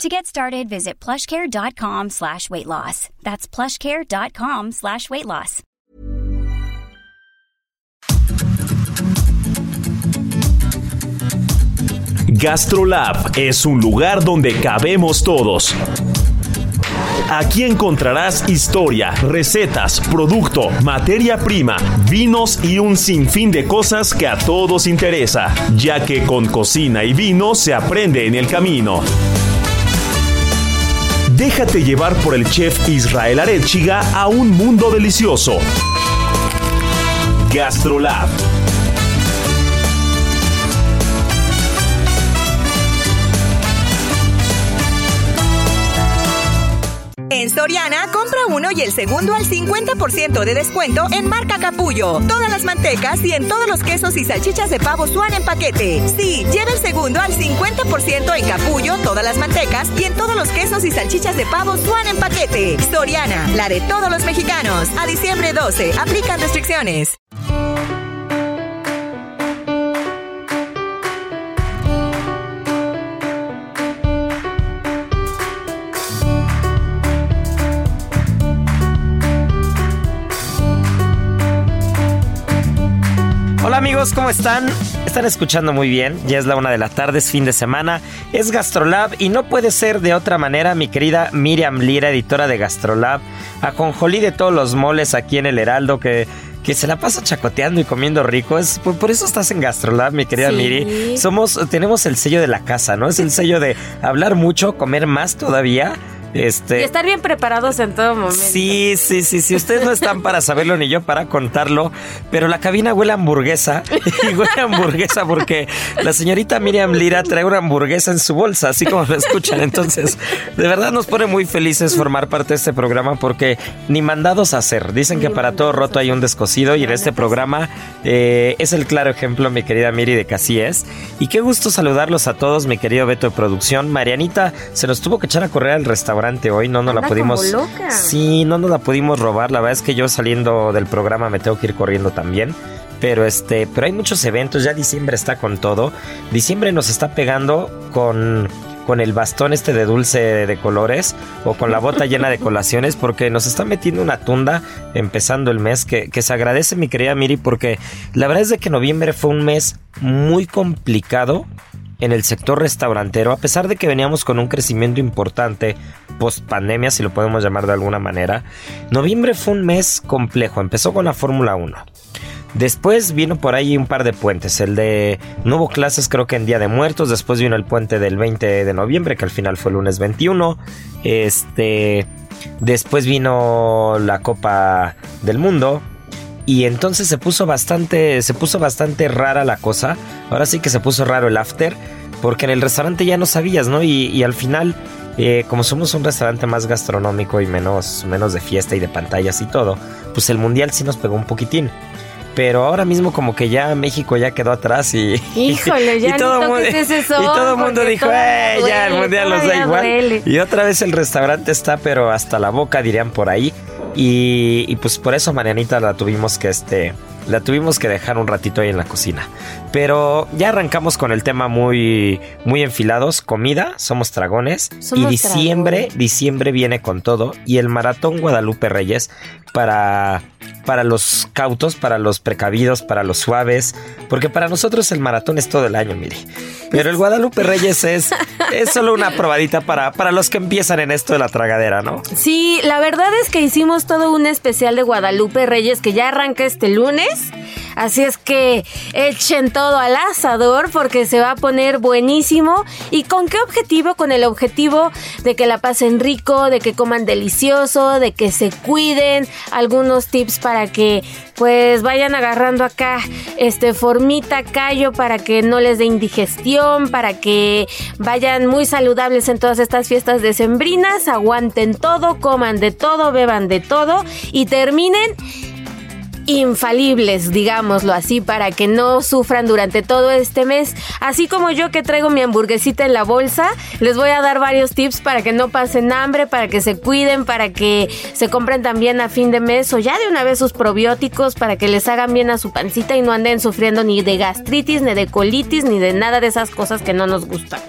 To get started, visit plushcare.com slash weight loss. That's plushcare.com slash weight loss. GastroLab es un lugar donde cabemos todos. Aquí encontrarás historia, recetas, producto, materia prima, vinos y un sinfín de cosas que a todos interesa, ya que con cocina y vino se aprende en el camino. Déjate llevar por el chef Israel Arechiga a un mundo delicioso. GastroLab. En Soriana, compra uno y el segundo al 50% de descuento en marca Capullo. Todas las mantecas y en todos los quesos y salchichas de pavo Suan en paquete. Sí, lleva el segundo al 50% en Capullo, todas las mantecas y en todos los quesos y salchichas de pavo Suan en paquete. Soriana, la de todos los mexicanos. A diciembre 12, aplican restricciones. Amigos, ¿cómo están? Están escuchando muy bien, ya es la una de la tarde, es fin de semana, es Gastrolab y no puede ser de otra manera, mi querida Miriam Lira, editora de Gastrolab, aconjolí de todos los moles aquí en el Heraldo que que se la pasa chacoteando y comiendo rico. Es, por, eso estás en Gastrolab, mi querida Miri. Somos, tenemos el sello de la casa, ¿no? Es el sello de hablar mucho, comer más todavía este, y estar bien preparados en todo momento. Sí, sí, sí, sí. Ustedes no están para saberlo ni yo para contarlo, pero la cabina huele a hamburguesa. Y huele a hamburguesa porque la señorita Miriam Lira trae una hamburguesa en su bolsa, así como lo escuchan. Entonces, de verdad nos pone muy felices formar parte de este programa porque ni mandados a hacer. Dicen que para todo roto hay un descosido y en este programa eh, es el claro ejemplo, mi querida Miri, de que así es. Y qué gusto saludarlos a todos, mi querido Beto de Producción. Marianita se nos tuvo que echar a correr al restaurante hoy, no nos la pudimos. Sí, no nos la pudimos robar. La verdad es que yo saliendo del programa me tengo que ir corriendo también. Pero este, pero hay muchos eventos, ya diciembre está con todo. Diciembre nos está pegando con con el bastón este de dulce de colores o con la bota llena de colaciones porque nos está metiendo una tunda empezando el mes que, que, se agradece mi querida Miri porque la verdad es de que noviembre fue un mes muy complicado en el sector restaurantero, a pesar de que veníamos con un crecimiento importante post pandemia, si lo podemos llamar de alguna manera, noviembre fue un mes complejo. Empezó con la Fórmula 1. Después vino por ahí un par de puentes. El de no hubo clases creo que en Día de Muertos. Después vino el puente del 20 de noviembre, que al final fue el lunes 21. Este. Después vino la Copa del Mundo. Y entonces se puso bastante. Se puso bastante rara la cosa. Ahora sí que se puso raro el after. Porque en el restaurante ya no sabías, ¿no? Y, al final. Eh, como somos un restaurante más gastronómico y menos, menos de fiesta y de pantallas y todo, pues el mundial sí nos pegó un poquitín pero ahora mismo como que ya México ya quedó atrás y híjole ya y todo mundo, y todo el mundo dijo eh, ya el mundial nos da igual y otra vez el restaurante está pero hasta la boca dirían por ahí y, pues por eso Marianita la tuvimos que este la tuvimos que dejar un ratito ahí en la cocina. Pero ya arrancamos con el tema muy, muy enfilados. Comida, somos dragones. y diciembre, diciembre viene con todo. Y el maratón Guadalupe Reyes para, para los cautos, para los precavidos, para los suaves. Porque para nosotros el maratón es todo el año, mire. Pero el Guadalupe Reyes es, es solo una probadita para, para los que empiezan en esto de la tragadera, ¿no? Sí, la verdad es que hicimos todo un especial de Guadalupe Reyes que ya arranca este lunes. Así es que echen todo al asador porque se va a poner buenísimo. ¿Y con qué objetivo? Con el objetivo de que la pasen rico, de que coman delicioso, de que se cuiden. Algunos tips para que pues vayan agarrando acá este formita, callo para que no les dé indigestión, para que vayan muy saludables en todas estas fiestas decembrinas, aguanten todo, coman de todo, beban de todo y terminen infalibles, digámoslo así, para que no sufran durante todo este mes. Así como yo que traigo mi hamburguesita en la bolsa, les voy a dar varios tips para que no pasen hambre, para que se cuiden, para que se compren también a fin de mes o ya de una vez sus probióticos para que les hagan bien a su pancita y no anden sufriendo ni de gastritis, ni de colitis, ni de nada de esas cosas que no nos gustan.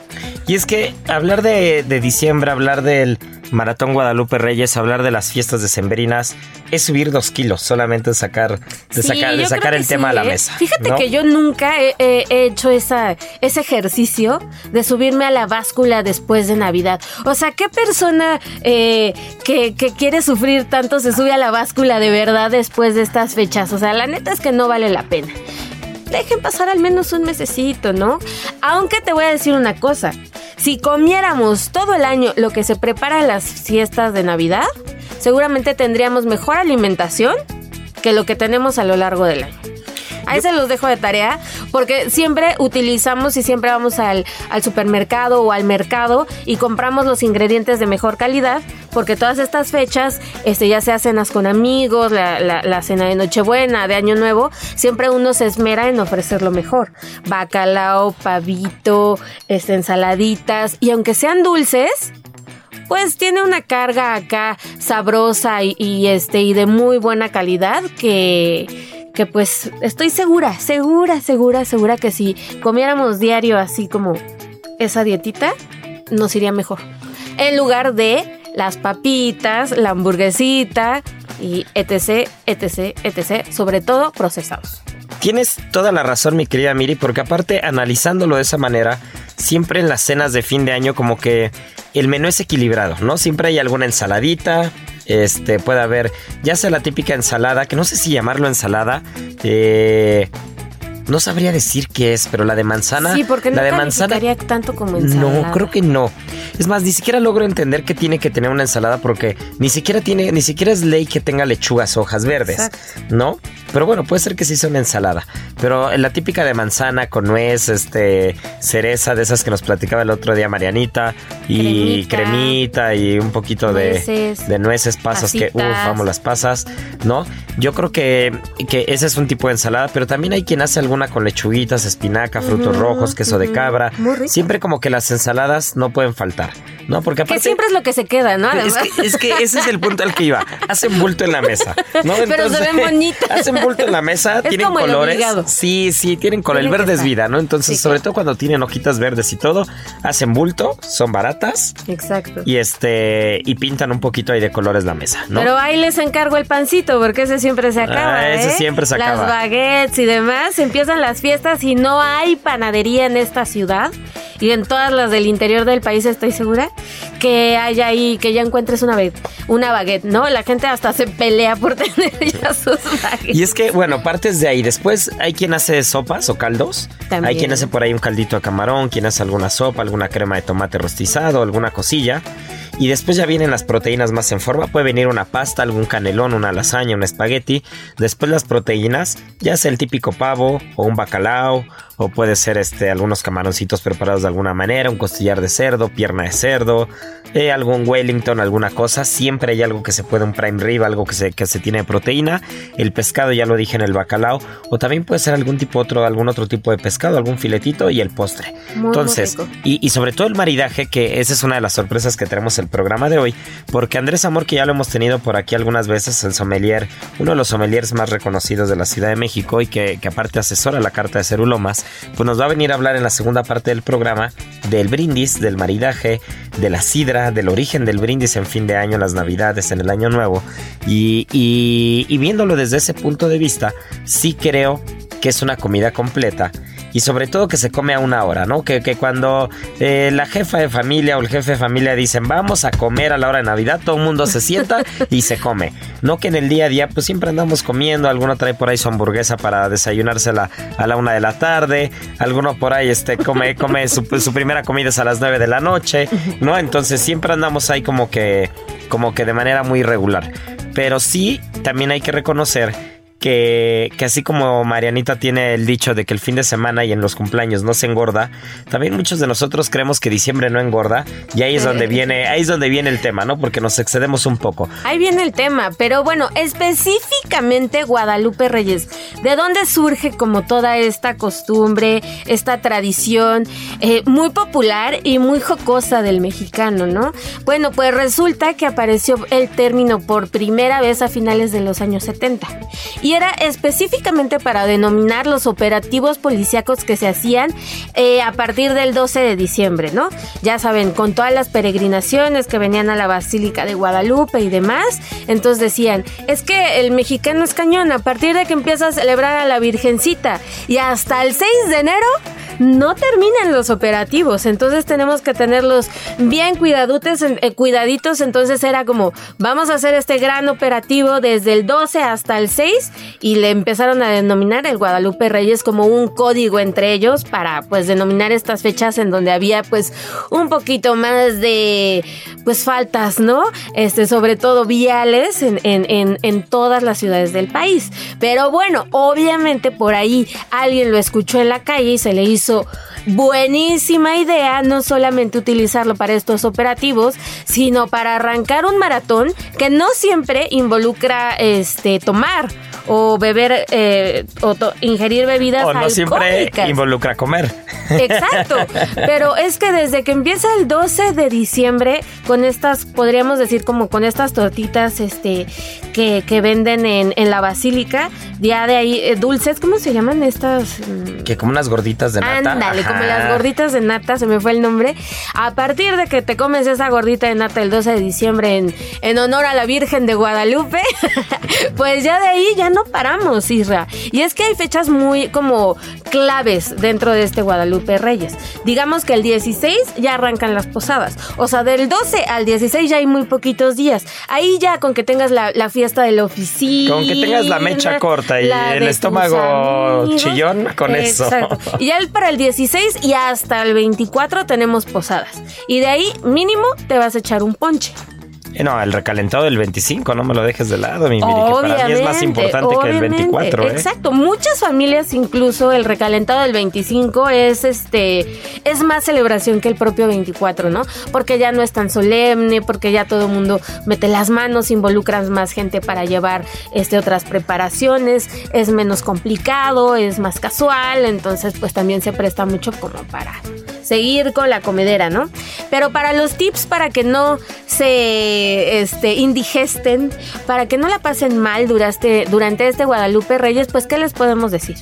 Y es que hablar de, diciembre, hablar del Maratón Guadalupe Reyes, hablar de las fiestas decembrinas, es subir dos kilos, solamente sacar, de sacar, de sacar el tema a la ¿eh? mesa. Fíjate ¿no? que yo nunca he hecho esa, ese ejercicio de subirme a la báscula después de Navidad. O sea, ¿qué persona eh, que, que quiere sufrir tanto se sube a la báscula de verdad después de estas fechas? O sea, la neta es que no vale la pena. Dejen pasar al menos un mesecito, ¿no? Aunque te voy a decir una cosa. Si comiéramos todo el año lo que se prepara en las fiestas de Navidad, seguramente tendríamos mejor alimentación que lo que tenemos a lo largo del año. Ahí se los dejo de tarea porque siempre utilizamos y siempre vamos al, al supermercado o al mercado y compramos los ingredientes de mejor calidad porque todas estas fechas, este, ya sea cenas con amigos, la, la- cena de Nochebuena, de Año Nuevo, siempre uno se esmera en ofrecer lo mejor. Bacalao, pavito, este, ensaladitas y aunque sean dulces, pues tiene una carga acá sabrosa y, y, este y de muy buena calidad que que pues estoy segura, segura, segura, segura que si comiéramos diario así como esa dietita nos iría mejor. En lugar de las papitas, la hamburguesita y etc, etc, etc, sobre todo procesados. Tienes toda la razón, mi querida Miri, porque aparte, analizándolo de esa manera, siempre en las cenas de fin de año como que el menú es equilibrado, ¿no? Siempre hay alguna ensaladita, este, puede haber, ya sea la típica ensalada, que no sé si llamarlo ensalada, eh, no sabría decir qué es, pero la de manzana, sí, porque no la de manzana, tanto como ensalada. no, creo que no. Es más, ni siquiera logro entender que tiene que tener una ensalada porque ni siquiera tiene, ni siquiera es ley que tenga lechugas, hojas verdes, Exacto. ¿no? Pero bueno, puede ser que sí sea una ensalada. Pero la típica de manzana con nuez, este, cereza, de esas que nos platicaba el otro día Marianita, y Cremita. cremita, y un poquito de Nueces. de nueces, pasas, que, uff, vamos, las pasas, ¿no? Yo creo que, que ese es un tipo de ensalada, pero también hay quien hace alguna con lechuguitas, espinaca, frutos rojos, queso de cabra. Muy rico. Siempre como que las ensaladas no pueden faltar, ¿no? Porque Que aparte... siempre es lo que se queda, ¿no? Es que, es que ese es el punto al que iba. Hacen bulto en la mesa. ¿no? Pero se ven bonitas. Hacen bulto en la mesa, Es tienen como colores. Sí, sí, tienen color. El que verde es vida, ¿no? Entonces, Sí, sobre claro. todo cuando tienen hojitas verdes y todo, hacen bulto, son baratas Exacto. y este y pintan un poquito ahí de colores la mesa, ¿no? Pero ahí les encargo el pancito, porque ese siempre se acaba. Ah, ese ¿eh? siempre se acaba. Las baguettes y demás. Empiezan las fiestas y no hay panadería en esta ciudad. Y en todas las del interior del país estoy segura que haya ahí, que ya encuentres una, una baguette, ¿no? La gente hasta se pelea por tener ya sus baguettes. Y es que, bueno, partes de ahí. Después hay quien hace sopas o caldos. También. Hay quien hace por ahí un caldito de camarón, quien hace alguna sopa, alguna crema de tomate rostizado, alguna cosilla. Y después ya vienen las proteínas más en forma. Puede venir una pasta, algún canelón, una lasaña, un espagueti. Después las proteínas, ya sea el típico pavo o un bacalao. O puede ser este, algunos camaroncitos preparados de alguna manera, un costillar de cerdo, pierna de cerdo, eh, algún Wellington, alguna cosa. Siempre hay algo que se puede, un prime rib, algo que se, que se tiene de proteína. El pescado, ya lo dije en el bacalao. O también puede ser algún tipo otro, algún otro tipo de pescado, algún filetito y el postre. Muy, Entonces, y, y sobre todo el maridaje, que esa es una de las sorpresas que tenemos el programa de hoy, porque Andrés Amor, que ya lo hemos tenido por aquí algunas veces, el sommelier, uno de los sommeliers más reconocidos de la Ciudad de México y que, que aparte asesora la carta de Cerulomas, pues nos va a venir a hablar en la segunda parte del programa del brindis, del maridaje, de la sidra, del origen del brindis en fin de año, las navidades, en el año nuevo. Y, viéndolo desde ese punto de vista, sí creo que es una comida completa y sobre todo que se come a una hora, ¿no? Que, que cuando eh, la jefa de familia o el jefe de familia dicen vamos a comer a la hora de Navidad, todo el mundo se sienta y se come. No que en el día a día pues siempre andamos comiendo, alguno trae por ahí su hamburguesa para desayunársela a la una de la tarde, alguno por ahí este, come, come su, primera comida es a las nueve de la noche, ¿no? Entonces siempre andamos ahí como que, como que de manera muy irregular. Pero sí, también hay que reconocer que, que así como Marianita tiene el dicho de que el fin de semana y en los cumpleaños no se engorda, también muchos de nosotros creemos que diciembre no engorda y ahí es donde viene, ahí es donde viene el tema, ¿no? Porque nos excedemos un poco. Ahí viene el tema, pero bueno, específicamente Guadalupe Reyes, ¿de dónde surge como toda esta costumbre, esta tradición eh, muy popular y muy jocosa del mexicano, ¿no? Bueno, pues resulta que apareció el término por primera vez a finales de los años 70 y era específicamente para denominar los operativos policíacos que se hacían eh, a partir del 12 de diciembre, ¿no? Ya saben, con todas las peregrinaciones que venían a la Basílica de Guadalupe y demás, entonces decían, es que el mexicano es cañón, a partir de que empieza a celebrar a la Virgencita y hasta el 6 de enero no terminan los operativos, entonces tenemos que tenerlos bien cuidadutes, eh, cuidaditos, entonces era como, vamos a hacer este gran operativo desde el 12 hasta el 6 y le empezaron a denominar el Guadalupe Reyes como un código entre ellos para pues denominar estas fechas en donde había pues un poquito más de pues faltas, ¿no? Este, sobre todo viales en, en, en todas las ciudades del país. Pero bueno, obviamente por ahí alguien lo escuchó en la calle y se le hizo buenísima idea no solamente utilizarlo para estos operativos, sino para arrancar un maratón que no siempre involucra este tomar o beber eh, o ingerir bebidas o no siempre involucra comer. Exacto, pero es que desde que empieza el 12 de diciembre con estas, podríamos decir como con estas tortitas este que, que venden en, en, la basílica, ya de ahí eh, dulces, ¿cómo se llaman estas? Mm, que como unas gorditas de nata. Ándale, como las gorditas de nata, se me fue el nombre. A partir de que te comes esa gordita de nata el 12 de diciembre en, en honor a la Virgen de Guadalupe, pues ya de ahí ya no paramos, Isra. Y es que hay fechas muy como claves dentro de este Guadalupe Reyes. Digamos que el 16 ya arrancan las posadas. O sea, del 12 al 16 ya hay muy poquitos días. Ahí ya con que tengas la, fiesta de la oficina. Con que tengas la mecha corta y el estómago chillón, con eso. Y ya para el 16 y hasta el 24 tenemos posadas. Y de ahí mínimo te vas a echar un ponche. Eh, no, el recalentado del 25, no me lo dejes de lado, mi Miri, que para mí es más importante que el 24. ¿eh? Exacto, muchas familias incluso el recalentado del 25 es este es más celebración que el propio 24, ¿no? Porque ya no es tan solemne, porque ya todo el mundo mete las manos, involucran más gente para llevar este otras preparaciones, es menos complicado, es más casual, entonces pues también se presta mucho como para seguir con la comedera, ¿no? Pero para los tips para que no se este, indigesten, para que no la pasen mal durante, durante este Guadalupe Reyes, pues ¿qué les podemos decir?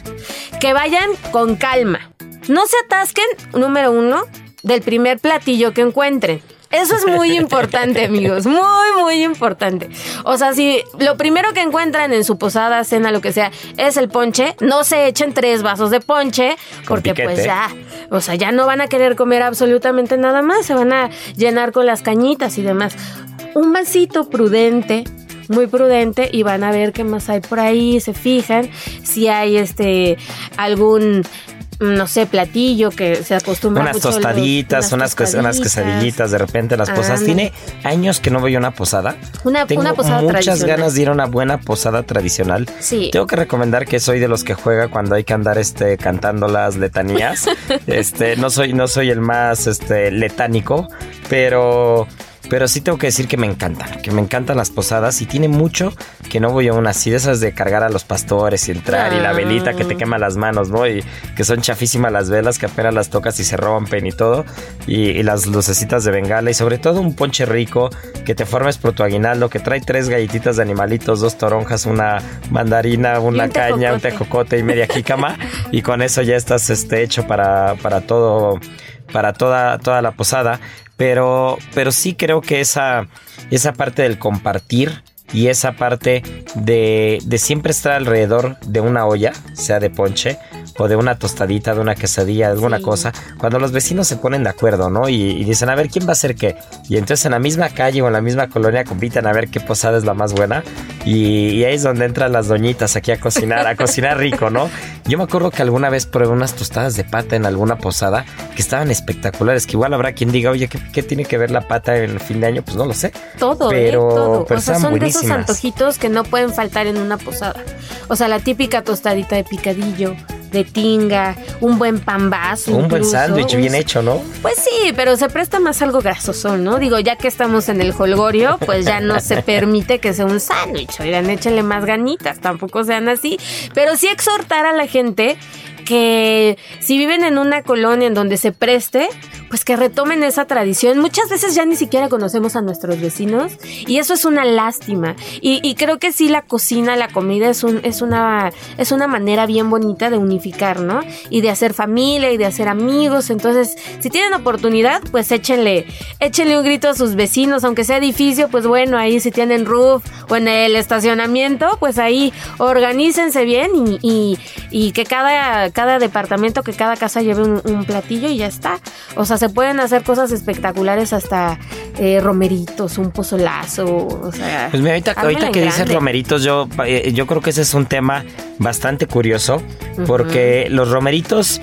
Que vayan con calma. No se atasquen, número uno, del primer platillo que encuentren. Eso es muy importante, amigos. Muy, muy importante. O sea, si lo primero que encuentran en su posada, cena, lo que sea, es el ponche, no se echen tres vasos de ponche, porque pues ya, o sea, ya no van a querer comer absolutamente nada más, se van a llenar con las cañitas y demás un vasito prudente, muy prudente y van a ver qué más hay por ahí, se fijan si hay este algún no sé, platillo que se acostumbra unas tostaditas, unas, unas quesadillitas de repente las posadas. Tiene años que no voy a una posada. Una, Tengo posada muchas ganas de ir a una buena posada tradicional. Sí. Tengo que recomendar que soy de los que juega cuando hay que andar este cantando las letanías. este, no soy no soy el más este letánico, pero pero sí tengo que decir que me encantan, que me encantan las posadas y tiene mucho que no voy a una así de esas de cargar a los pastores y entrar y la velita que te quema las manos, ¿no? Y que son chafísimas las velas que apenas las tocas y se rompen y todo. Y, las lucecitas de bengala y sobre todo un ponche rico que te formes por tu aguinaldo, que trae tres galletitas de animalitos, dos toronjas, una mandarina, una caña, un tejocote y media jícama. y con eso ya estás este, hecho para, para todo para toda, toda la posada, pero, pero sí creo que esa, esa parte del compartir y esa parte de, de, siempre estar alrededor de una olla, sea de ponche o de una tostadita, de una quesadilla, de alguna cosa, cuando los vecinos se ponen de acuerdo, ¿no? Y, dicen, a ver, ¿quién va a hacer qué? Y entonces en la misma calle o en la misma colonia compiten a ver qué posada es la más buena. Y, ahí es donde entran las doñitas aquí a cocinar, a cocinar rico, ¿no? Yo me acuerdo que alguna vez probé unas tostadas de pata en alguna posada que estaban espectaculares, que igual habrá quien diga, oye, ¿qué, tiene que ver la pata en el fin de año? Pues no lo sé. Todo, ¿eh? pero, todo. o sea, son de esos antojitos que no pueden faltar en una posada. O sea, la típica tostadita de picadillo, de tinga, un buen pambazo. Un buen sándwich bien hecho, ¿no? Pues sí, pero se presta más algo grasoso, ¿no? Digo, ya que estamos en el holgorio, pues ya no se permite que sea un sándwich. Oigan, échenle más ganitas, tampoco sean así. Pero sí exhortar a la gente que si viven en una colonia en donde se preste, pues que retomen esa tradición. Muchas veces ya ni siquiera conocemos a nuestros vecinos y eso es una lástima. Y, creo que sí la cocina, la comida es, un, es, una, es una manera bien bonita de unificar, ¿no? Y de hacer familia y de hacer amigos. Entonces, si tienen oportunidad, pues échenle, échenle un grito a sus vecinos, aunque sea edificio, pues bueno, ahí si tienen roof o en el estacionamiento, pues ahí organícense bien y, y, que cada, cada departamento, que cada casa lleve un, un platillo y ya está. O sea, se pueden hacer cosas espectaculares hasta eh, romeritos, un pozolazo, o sea. Pues mira, ahorita, ahorita que dices romeritos, yo, eh, yo creo que ese es un tema bastante curioso, porque los romeritos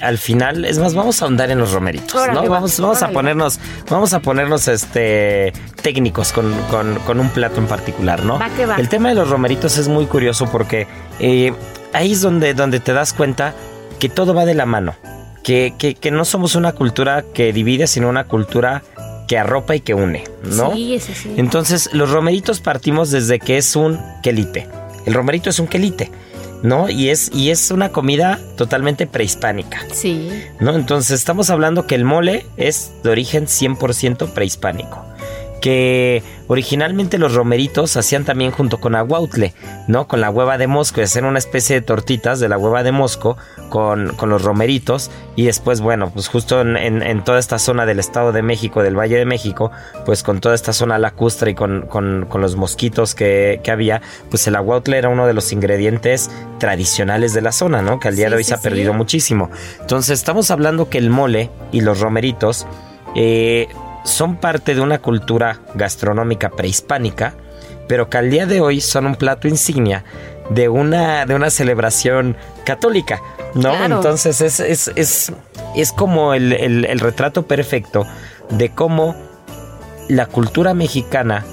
al final, es más, vamos a ahondar en los romeritos, ¿no? Vamos, vamos a ponernos, vamos a ponernos este técnicos con, un plato en particular, ¿no? El tema de los romeritos es muy curioso porque eh, ahí es donde, donde te das cuenta que todo va de la mano que, no somos una cultura que divide, sino una cultura que arropa y que une, ¿no? Sí. Entonces, los romeritos partimos desde que es un quelite. El romerito es un quelite, ¿no? Y es, y es una comida totalmente prehispánica. Sí. ¿No? Entonces, estamos hablando que el mole es de origen 100% prehispánico que originalmente los romeritos hacían también junto con aguautle, ¿no? Con la hueva de mosco, y hacían una especie de tortitas de la hueva de mosco con, los romeritos y después, bueno, pues justo en, toda esta zona del Estado de México, del Valle de México, pues con toda esta zona lacustre y con, los mosquitos que, había, pues el aguautle era uno de los ingredientes tradicionales de la zona, ¿no? Que al día de hoy se ha perdido muchísimo. Entonces estamos hablando que el mole y los romeritos eh, son parte de una cultura gastronómica prehispánica, pero que al día de hoy son un plato insignia de una, de una celebración católica, ¿no? Entonces es, es, es, como el, el retrato perfecto de cómo la cultura mexicana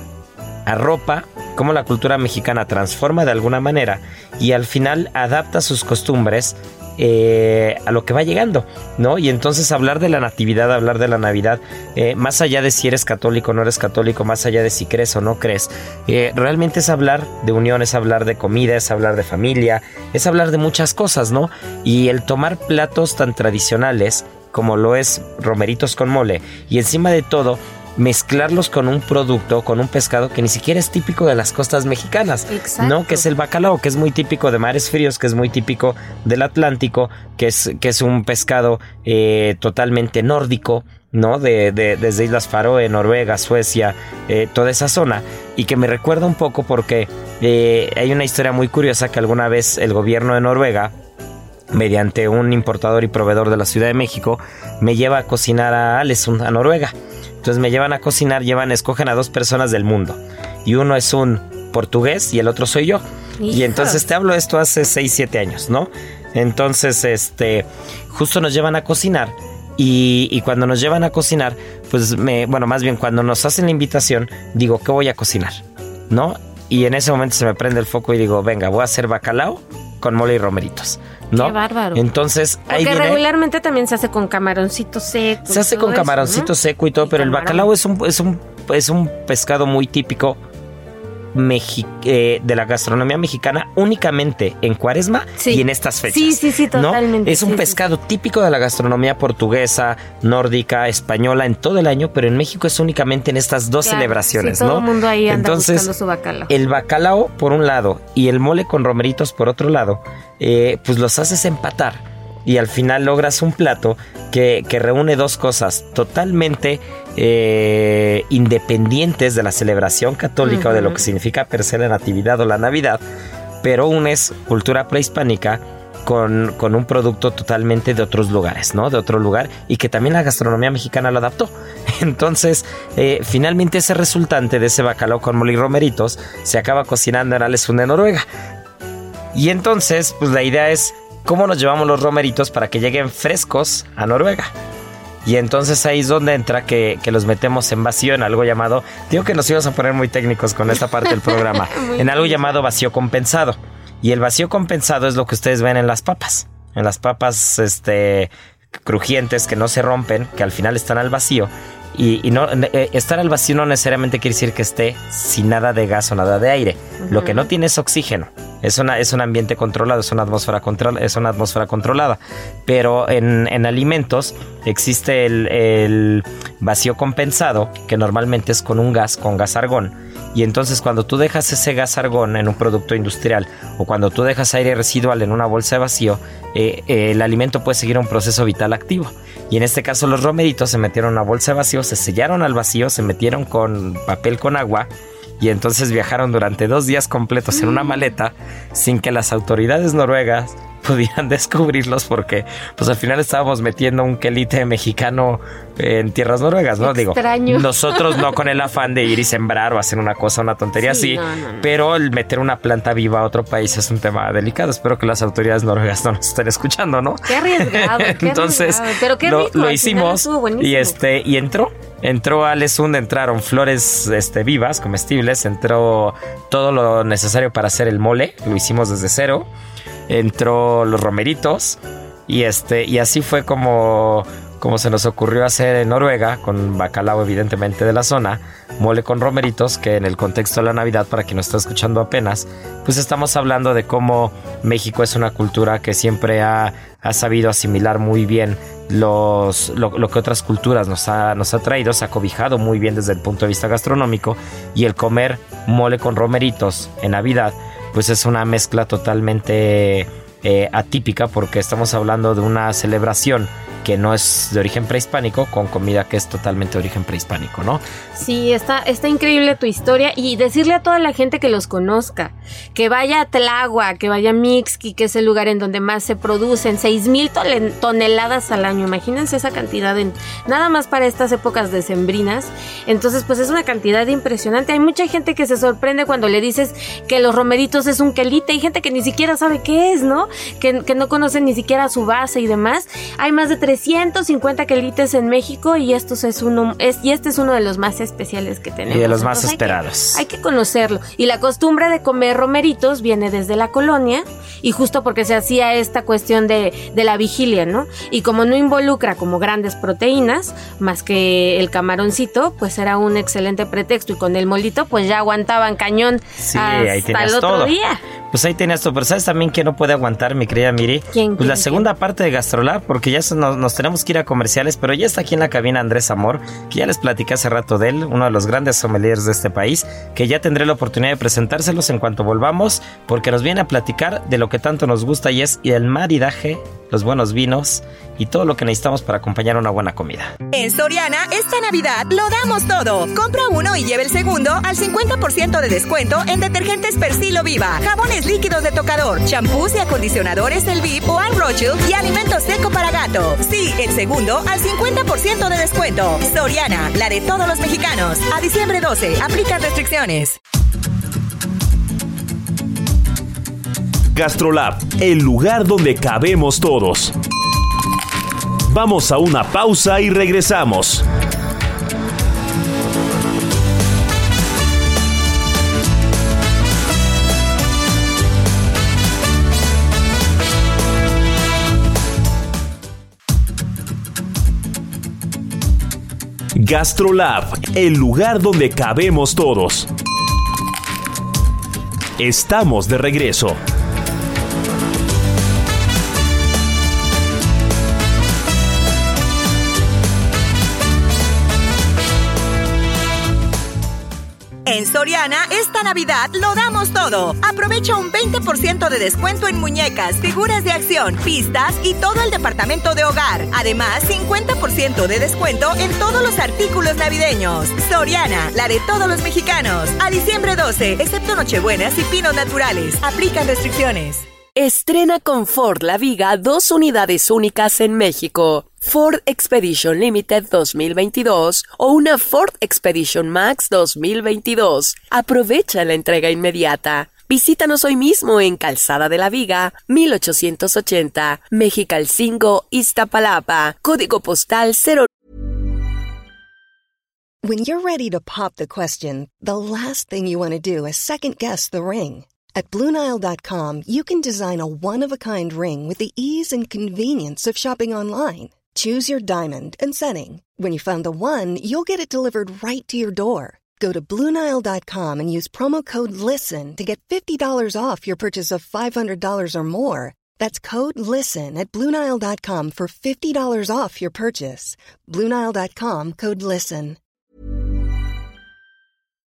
arropa, cómo la cultura mexicana transforma de alguna manera y al final adapta sus costumbres eh, a lo que va llegando, ¿no? Y entonces hablar de la natividad, hablar de la Navidad, eh, más allá de si eres católico o no eres católico, más allá de si crees o no crees, eh, realmente es hablar de unión, es hablar de comida, es hablar de familia, es hablar de muchas cosas, ¿no? Y el tomar platos tan tradicionales como lo es romeritos con mole y encima de todo mezclarlos con un producto, con un pescado que ni siquiera es típico de las costas mexicanas, ¿no? Que es el bacalao, que es muy típico de mares fríos, que es muy típico del Atlántico, que es, que es un pescado eh, totalmente nórdico, ¿no? De, desde Islas Faroe, Noruega, Suecia, eh, toda esa zona, y que me recuerda un poco porque eh, hay una historia muy curiosa que alguna vez el gobierno de Noruega, mediante un importador y proveedor de la Ciudad de México, me lleva a cocinar a Alesund, a Noruega. Entonces me llevan a cocinar, llevan, escogen a dos personas del mundo. Y uno es un portugués y el otro soy yo. Y entonces te hablo de esto hace 6, 7 años, ¿no? Entonces, este, justo nos llevan a cocinar. Y, cuando nos llevan a cocinar, pues me, bueno, más bien cuando nos hacen la invitación, digo, ¿qué voy a cocinar? ¿No? Y en ese momento se me prende el foco y digo, venga, voy a hacer bacalao con mole y romeritos. ¿No? Qué bárbaro. Entonces, Porque regularmente también se hace con camaroncito seco. Se hace con camaroncito seco y todo, pero el bacalao es un, es un, es un pescado muy típico eh, de la gastronomía mexicana únicamente en cuaresma y en estas fechas. Sí, sí, sí, totalmente. Es un pescado típico de la gastronomía portuguesa, nórdica, española en todo el año, pero en México es únicamente en estas dos celebraciones, todo ¿no? el mundo ahí anda Entonces, buscando su bacalao. El bacalao por un lado y el mole con romeritos por otro lado, eh, pues los haces empatar y al final logras un plato que, reúne dos cosas totalmente eh, independientes de la celebración católica o de lo que significa per se la natividad o la navidad, pero uno es cultura prehispánica con, con, un producto totalmente de otros lugares, ¿no? De otro lugar y que también la gastronomía mexicana lo adaptó. Entonces, eh, finalmente ese resultante de ese bacalao con mole y romeritos se acaba cocinando en Alesund de Noruega. Y entonces, pues la idea es cómo nos llevamos los romeritos para que lleguen frescos a Noruega. Y entonces ahí es donde entra que, los metemos en vacío en algo llamado, digo que nos íbamos a poner muy técnicos con esta parte del programa, en algo llamado vacío compensado. Y el vacío compensado es lo que ustedes ven en las papas. En las papas este, crujientes que no se rompen, que al final están al vacío. Y, no, eh, estar al vacío no necesariamente quiere decir que esté sin nada de gas o nada de aire. Lo que no tiene es oxígeno. Es, una, es un ambiente controlado, es una atmósfera, control, es una atmósfera controlada. Pero en, en alimentos existe el, el, vacío compensado, que normalmente es con un gas, con gas argón. Y entonces cuando tú dejas ese gas argón en un producto industrial o cuando tú dejas aire residual en una bolsa de vacío, eh, eh, el alimento puede seguir un proceso vital activo. Y en este caso los romeritos se metieron en una bolsa de vacío, se sellaron al vacío, se metieron con papel con agua y entonces viajaron durante dos días completos en una mm. maleta sin que las autoridades noruegas pudieran descubrirlos porque pues al final estábamos metiendo un quelite mexicano en tierras noruegas, ¿no? Digo, nosotros no con el afán de ir y sembrar o hacer una cosa, una tontería así, pero el meter una planta viva a otro país es un tema delicado. Espero que las autoridades noruegas no nos estén escuchando, ¿no? Qué arriesgado. Entonces, Pero qué lo, hicimos y este y entró entró a Alesund, entraron flores este, vivas, comestibles, entró todo lo necesario para hacer el mole, lo hicimos desde cero entró los romeritos y este y así fue como como se nos ocurrió hacer en Noruega, con bacalao evidentemente de la zona, mole con romeritos, que en el contexto de la Navidad, para quien nos está escuchando apenas, pues estamos hablando de cómo México es una cultura que siempre ha, sabido asimilar muy bien los, lo, que otras culturas nos ha, nos ha traído, se ha cobijado muy bien desde el punto de vista gastronómico, y el comer mole con romeritos en Navidad, pues es una mezcla totalmente eh, atípica porque estamos hablando de una celebración que no es de origen prehispánico con comida que es totalmente de origen prehispánico, ¿no? Sí, está, está increíble tu historia y decirle a toda la gente que los conozca, que vaya a Tlagua, que vaya a Mixqui, que es el lugar en donde más se producen, 6 mil toneladas al año, imagínense esa cantidad, en, nada más para estas épocas decembrinas, entonces pues es una cantidad impresionante, hay mucha gente que se sorprende cuando le dices que los romeritos es un quelite, hay gente que ni siquiera sabe qué es, ¿no? Que, que no conoce ni siquiera su base y demás, hay más de 350 quelites en México y estos es uno es y este es uno de los más especiales que tenemos. Y de los más esperados. hay que conocerlo. Y la costumbre de comer romeritos viene desde la colonia y justo porque se hacía esta cuestión de, de la vigilia, ¿no? Y como no involucra como grandes proteínas, más que el camaroncito, pues era un excelente pretexto y con el molito pues ya aguantaban cañón hasta el otro día. Pues ahí tenías tú, pero ¿sabes también que no puede aguantar, mi querida Miri? ¿Quién, pues la segunda parte de Gastrolab, porque ya nos, tenemos que ir a comerciales, pero ya está aquí en la cabina Andrés Amor, que ya les platicé hace rato de él, uno de los grandes sommeliers de este país, que ya tendré la oportunidad de presentárselos en cuanto volvamos, porque nos viene a platicar de lo que tanto nos gusta y es el maridaje, los buenos vinos y todo lo que necesitamos para acompañar una buena comida. En Soriana, esta Navidad lo damos todo. Compra uno y lleve el segundo al 50% de descuento en detergentes Persilo Viva, jabones líquidos de tocador, champús y acondicionadores del VIP o Ann y alimento seco para gato. Sí, el segundo al 50% de descuento. Soriana, la de todos los mexicanos. A diciembre 12, aplica restricciones. Gastrolab, el lugar donde cabemos todos. Vamos a una pausa y regresamos. Gastrolab, el lugar donde cabemos todos. Estamos de regreso. En Soriana, esta Navidad lo damos todo. Aprovecha un 20% de descuento en muñecas, figuras de acción, pistas y todo el departamento de hogar. Además, 50% de descuento en todos los artículos navideños. Soriana, la de todos los mexicanos. A diciembre 12, excepto Nochebuenas y Pinos Naturales. Aplican restricciones. Estrena con Ford La Viga dos unidades únicas en México. Ford Expedition Limited 2022 o una Ford Expedition Max 2022. Aprovecha la entrega inmediata. Visítanos hoy mismo en Calzada de la Viga, 1880, Mexicalcingo, Iztapalapa, código postal 0. When you're ready to pop the question, the last thing you want to do is second guess the ring. At Bluenile.com, you can design a one-of-a-kind ring with the ease and convenience of shopping online. Choose your diamond and setting. When you find the one, you'll get it delivered right to your door. Go to Bluenile.com and use promo code LISTEN to get $50 off your purchase of $500 or more. That's code LISTEN at Bluenile.com for $50 off your purchase. Bluenile.com code LISTEN.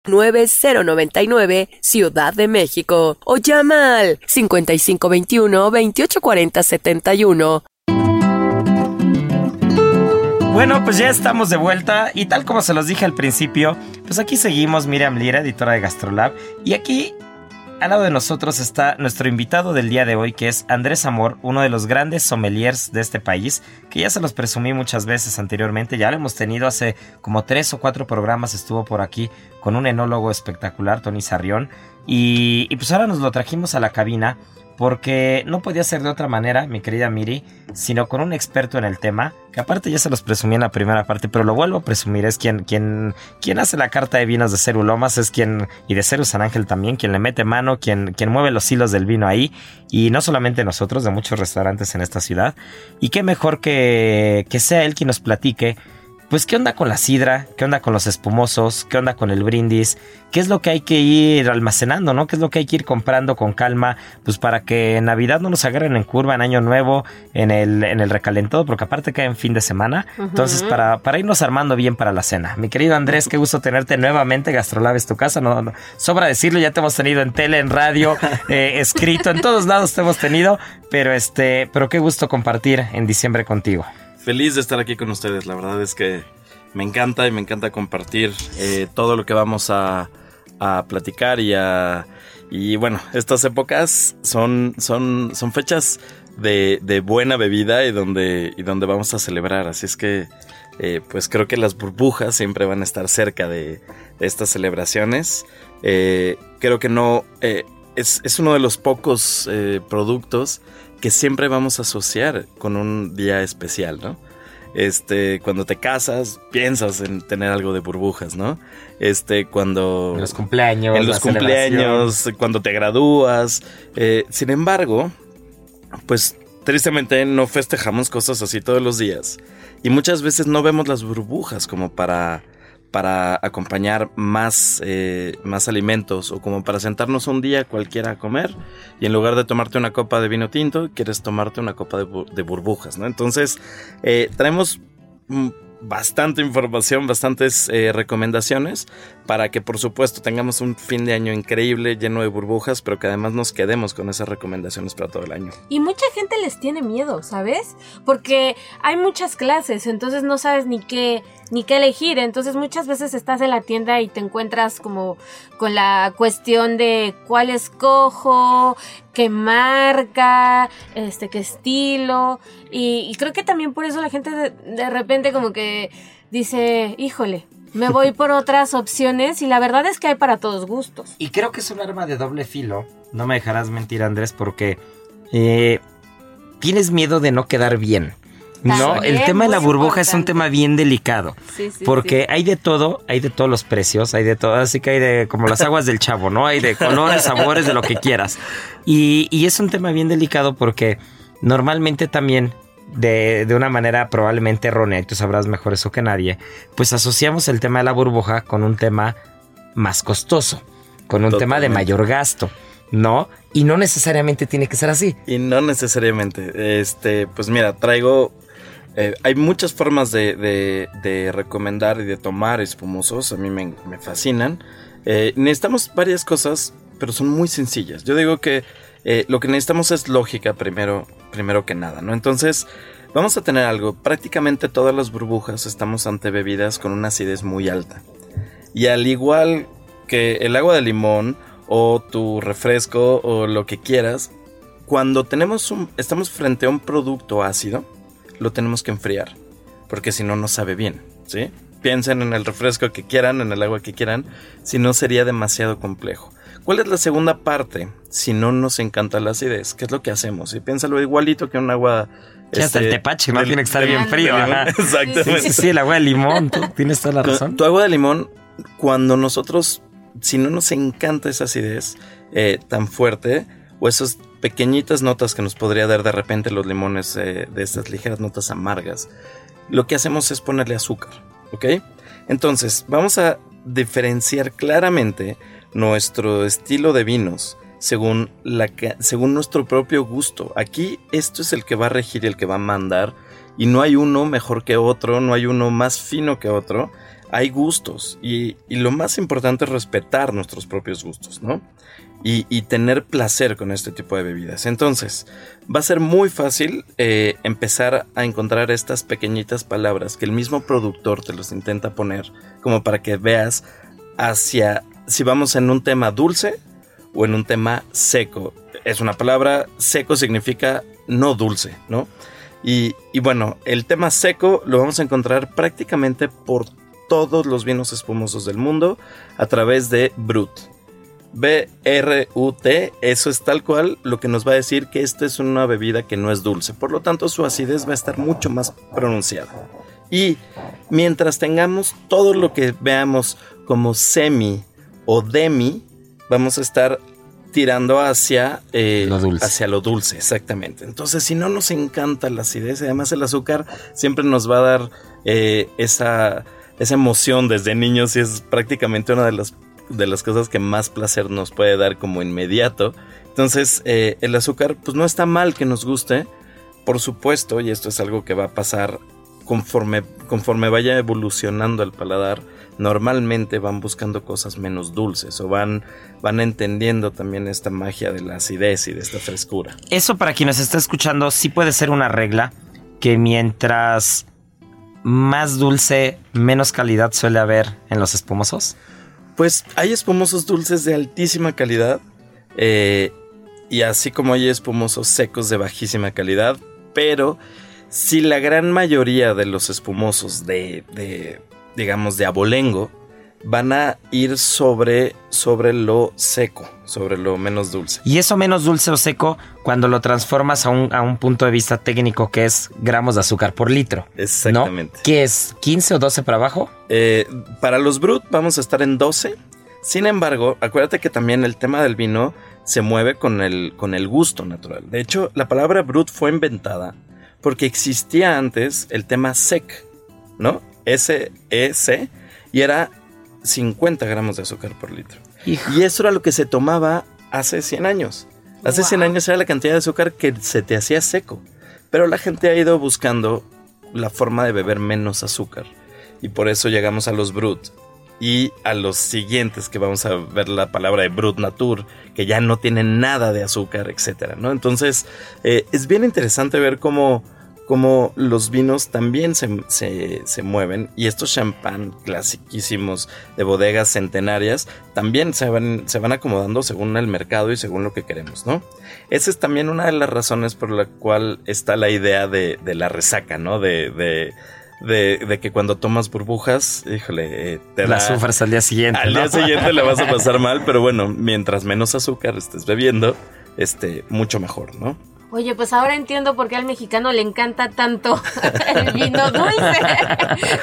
9099 Ciudad de México o llama al 5521 2840 71 Bueno, pues ya estamos de vuelta y tal como se los dije al principio, pues aquí seguimos Miriam Lira, editora de Gastrolab, y aquí al lado de nosotros está nuestro invitado del día de hoy, que es Andrés Amor, uno de los grandes sommeliers de este país, que ya se los presumí muchas veces anteriormente, ya lo hemos tenido hace como tres o cuatro programas, estuvo por aquí con un enólogo espectacular, Tony Sarrión, y, y pues ahora nos lo trajimos a la cabina porque no podía ser de otra manera, mi querida Miri, sino con un experto en el tema, que aparte ya se los presumí en la primera parte, pero lo vuelvo a presumir, es quien, quien, quien hace la carta de vinos de Cerulomas, es quien, y de Ceru San Ángel también, quien le mete mano, quien, quien mueve los hilos del vino ahí, y no solamente nosotros, de muchos restaurantes en esta ciudad, y qué mejor que, que sea él quien nos platique pues qué onda con la sidra, qué onda con los espumosos, qué onda con el brindis, qué es lo que hay que ir almacenando, ¿no? ¿Qué es lo que hay que ir comprando con calma, pues para que en Navidad no nos agarren en curva en Año Nuevo, en el, en el recalentado, porque aparte cae en fin de semana. Entonces, para, para irnos armando bien para la cena. Mi querido Andrés, qué gusto tenerte nuevamente, Gastrolab es tu casa, no, no, sobra decirlo, ya te hemos tenido en tele, en radio, eh, escrito, en todos lados te hemos tenido, pero este, pero qué gusto compartir en diciembre contigo feliz de estar aquí con ustedes. La verdad es que me encanta y me encanta compartir eh, todo lo que vamos a, a platicar y a... Y bueno, estas épocas son, son, son fechas de, de buena bebida y donde, y donde vamos a celebrar. Así es que, eh, pues creo que las burbujas siempre van a estar cerca de, estas celebraciones. Eh, creo que no... es, es, uno de los pocos productos que siempre vamos a asociar con un día especial, ¿no? Este, cuando te casas, piensas en tener algo de burbujas, ¿no? Este, cuando... En los cumpleaños. En los cumpleaños, cuando te gradúas. Eh, sin embargo, pues tristemente no festejamos cosas así todos los días. Y muchas veces no vemos las burbujas como para para acompañar más, eh, más alimentos o como para sentarnos un día cualquiera a comer y en lugar de tomarte una copa de vino tinto, quieres tomarte una copa de, burbujas, ¿no? Entonces, eh, traemos bastante información, bastantes eh, recomendaciones para que por supuesto tengamos un fin de año increíble, lleno de burbujas, pero que además nos quedemos con esas recomendaciones para todo el año. Y mucha gente les tiene miedo, ¿sabes? Porque hay muchas clases, entonces no sabes ni qué ni qué elegir, entonces muchas veces estás en la tienda y te encuentras como con la cuestión de cuál escojo, qué marca, este, qué estilo, y, creo que también por eso la gente de repente como que dice, híjole, me voy por otras opciones y la verdad es que hay para todos gustos. Y creo que es un arma de doble filo. No me dejarás mentir, Andrés, porque eh, tienes miedo de no quedar bien. No, el tema de la burbuja es un tema bien delicado. Sí, sí, porque sí. hay de todo, hay de todos los precios, hay de todo, así que hay de como las aguas del chavo, ¿no? Hay de colores, sabores, de lo que quieras. Y, y es un tema bien delicado porque normalmente también, de, de una manera probablemente errónea, y tú sabrás mejor eso que nadie, pues asociamos el tema de la burbuja con un tema más costoso, con un tema de mayor gasto, ¿no? Y no necesariamente tiene que ser así. Y no necesariamente. Este, pues mira, traigo. eh, hay muchas formas de, de- de recomendar y de tomar espumosos. A mí me, me fascinan. Eh, necesitamos varias cosas, pero son muy sencillas. Yo digo que eh, lo que necesitamos es lógica primero, primero que nada, ¿no? Entonces, vamos a tener algo. Prácticamente todas las burbujas estamos ante bebidas con una acidez muy alta. Y al igual que el agua de limón o tu refresco o lo que quieras, cuando tenemos un, estamos frente a un producto ácido, lo tenemos que enfriar, porque si no, no sabe bien, ¿sí? Piensen en el refresco que quieran, en el agua que quieran, si no sería demasiado complejo. ¿Cuál es la segunda parte? Si no nos encanta la acidez, ¿qué es lo que hacemos? Y piénsalo igualito que un agua... Sí, hasta el este, tepache, del- Tiene que estar bien frío. Exactamente. Sí, sí, sí, el agua de limón. tú tienes toda la Tu- razón. Tu, agua de limón, cuando nosotros, si no nos encanta esa acidez eh, tan fuerte, o esas pequeñitas notas que nos podría dar de repente los limones, eh, de estas ligeras notas amargas, lo que hacemos es ponerle azúcar, ¿ok? Entonces, vamos a diferenciar claramente nuestro estilo de vinos según, la, según nuestro propio gusto. Aquí esto es el que va a regir y el que va a mandar. Y no hay uno mejor que otro, no hay uno más fino que otro. Hay gustos. Y, y lo más importante es respetar nuestros propios gustos, ¿no? Y, y tener placer con este tipo de bebidas. Entonces, va a ser muy fácil eh, empezar a encontrar estas pequeñitas palabras que el mismo productor te los intenta poner, como para que veas hacia si vamos en un tema dulce o en un tema seco. Es una palabra, seco significa no dulce, ¿no? Y, bueno, el tema seco lo vamos a encontrar prácticamente por todos los vinos espumosos del mundo a través de Brut. B-R-U-T, eso es tal cual lo que nos va a decir que esta es una bebida que no es dulce. Por lo tanto, su acidez va a estar mucho más pronunciada. Y mientras tengamos todo lo que veamos como semi o demi, vamos a estar tirando hacia, eh, Lo dulce. hacia lo dulce, exactamente. Entonces, si no nos encanta la acidez, además el azúcar siempre nos va a dar eh, esa, esa emoción desde niños y es prácticamente una de las, de las cosas que más placer nos puede dar como inmediato. Entonces, eh, el azúcar, pues no está mal que nos guste, por supuesto, y esto es algo que va a pasar conforme, conforme vaya evolucionando el paladar, normalmente van buscando cosas menos dulces o van, van entendiendo también esta magia de la acidez y de esta frescura. Eso para quien nos está escuchando sí puede ser una regla que mientras más dulce, menos calidad suele haber en los espumosos. Pues hay espumosos dulces de altísima calidad eh, y así como hay espumosos secos de bajísima calidad, pero si la gran mayoría de los espumosos de, de, digamos, de abolengo van a ir sobre, sobre lo seco, sobre lo menos dulce. Y eso menos dulce o seco cuando lo transformas a un, a un punto de vista técnico que es gramos de azúcar por litro. Exactamente. ¿No? ¿Qué es? ¿15 o 12 para abajo? Eh, para los Brut vamos a estar en 12. Sin embargo, acuérdate que también el tema del vino se mueve con el, con el gusto natural. De hecho, la palabra Brut fue inventada porque existía antes el tema sec, ¿no? S-E-C, y era 50 gramos de azúcar por litro. Hijo. Y eso era lo que se tomaba hace 100 años. Hace 100 años era la cantidad de azúcar que se te hacía seco. Pero la gente ha ido buscando la forma de beber menos azúcar. Y por eso llegamos a los Brut. Y a los siguientes que vamos a ver la palabra de Brut Natur, que ya no tienen nada de azúcar, etc. ¿no? Entonces, eh, es bien interesante ver cómo, cómo los vinos también se, se- se mueven. Y estos champán clasiquísimos de bodegas centenarias también se van, se van acomodando según el mercado y según lo que queremos, ¿no? Esa es también una de las razones por la cual está la idea de, de la resaca, ¿no? De, de, de- de que cuando tomas burbujas, híjole, eh, te La da... sufres al día siguiente. Al ¿no? día siguiente la vas a pasar mal, pero bueno, mientras menos azúcar estés bebiendo, este, mucho mejor, ¿no? Oye, pues ahora entiendo por qué al mexicano le encanta tanto el vino dulce.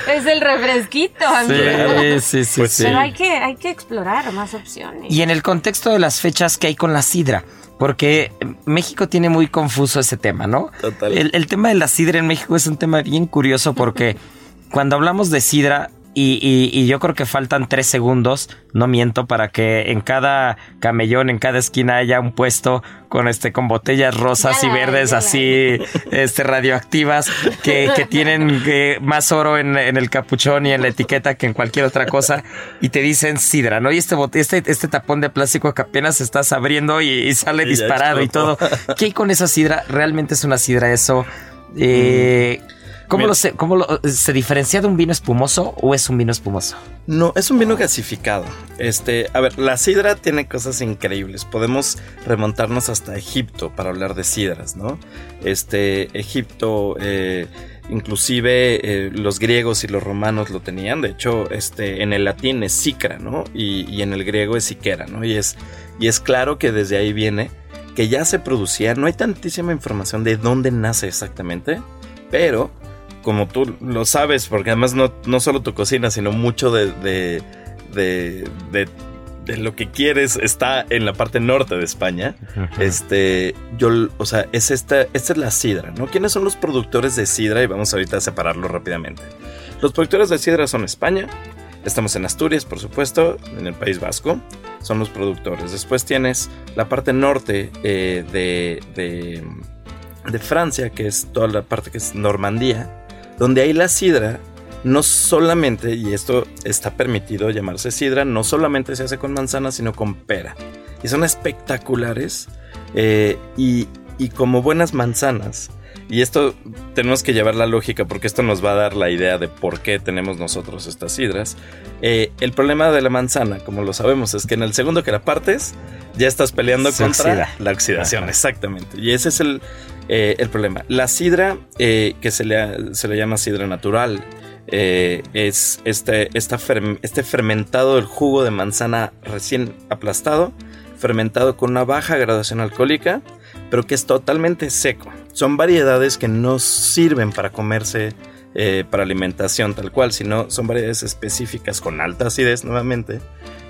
es el refresquito, amigo. Sí, sí, sí, Pues sí. Pero hay que, hay que explorar más opciones. Y en el contexto de las fechas que hay con la sidra, porque México tiene muy confuso ese tema, ¿no? Total. El, el tema de la sidra en México es un tema bien curioso porque cuando hablamos de sidra, y, y- y yo creo que faltan tres segundos, no miento, para que en cada camellón, en cada esquina haya un puesto con este con botellas rosas Ya y la- verdes ya la- así este radioactivas que, que tienen eh, más oro en, en el capuchón y en la etiqueta que en cualquier otra cosa y te dicen sidra, ¿no? Y este bote- este, este tapón de plástico que apenas estás abriendo y, y sale disparado y todo. ¿Qué hay con esa sidra? ¿Realmente es una sidra eso? Eh, ¿Cómo, lo se, cómo lo- se diferencia de un vino espumoso o es un vino espumoso? No, es un vino gasificado. Este, a ver, la sidra tiene cosas increíbles. Podemos remontarnos hasta Egipto para hablar de sidras, ¿no? Este, Egipto, eh, inclusive eh, los griegos y los romanos lo tenían. De hecho, este, en el latín es sicra, ¿no? Y, y en el griego es siquera, ¿no? Y es, y es claro que desde ahí viene que ya se producía. No hay tantísima información de dónde nace exactamente, pero como tú lo sabes, porque además no, no solo tu cocina, sino mucho de, de, de, de- de lo que quieres está en la parte norte de España. Este, yo, o sea, es esta, esta es la sidra, ¿no? ¿Quiénes son los productores de sidra? Y vamos ahorita a separarlo rápidamente. Los productores de sidra son España, estamos en Asturias, por supuesto, en el País Vasco, son los productores. Después tienes la parte norte eh, de, de, de Francia, que es toda la parte que es Normandía, donde ahí la sidra no solamente, y esto está permitido llamarse sidra, no solamente se hace con manzana, sino con pera. Y son espectaculares. eh, y, y como buenas manzanas, y esto tenemos que llevar la lógica porque esto nos va a dar la idea de por qué tenemos nosotros estas sidras. Eh, el problema de la manzana, como lo sabemos, es que en el segundo que la partes, ya estás peleando Se contra oxida. la oxidación, Ajá. exactamente. Y ese es el, eh, el problema. La sidra, eh, que se le, se le llama sidra natural, eh, es este, este fermentado del jugo de manzana recién aplastado, fermentado con una baja graduación alcohólica, pero que es totalmente seco. Son variedades que no sirven para comerse eh, para alimentación tal cual, sino son variedades específicas con alta acidez nuevamente.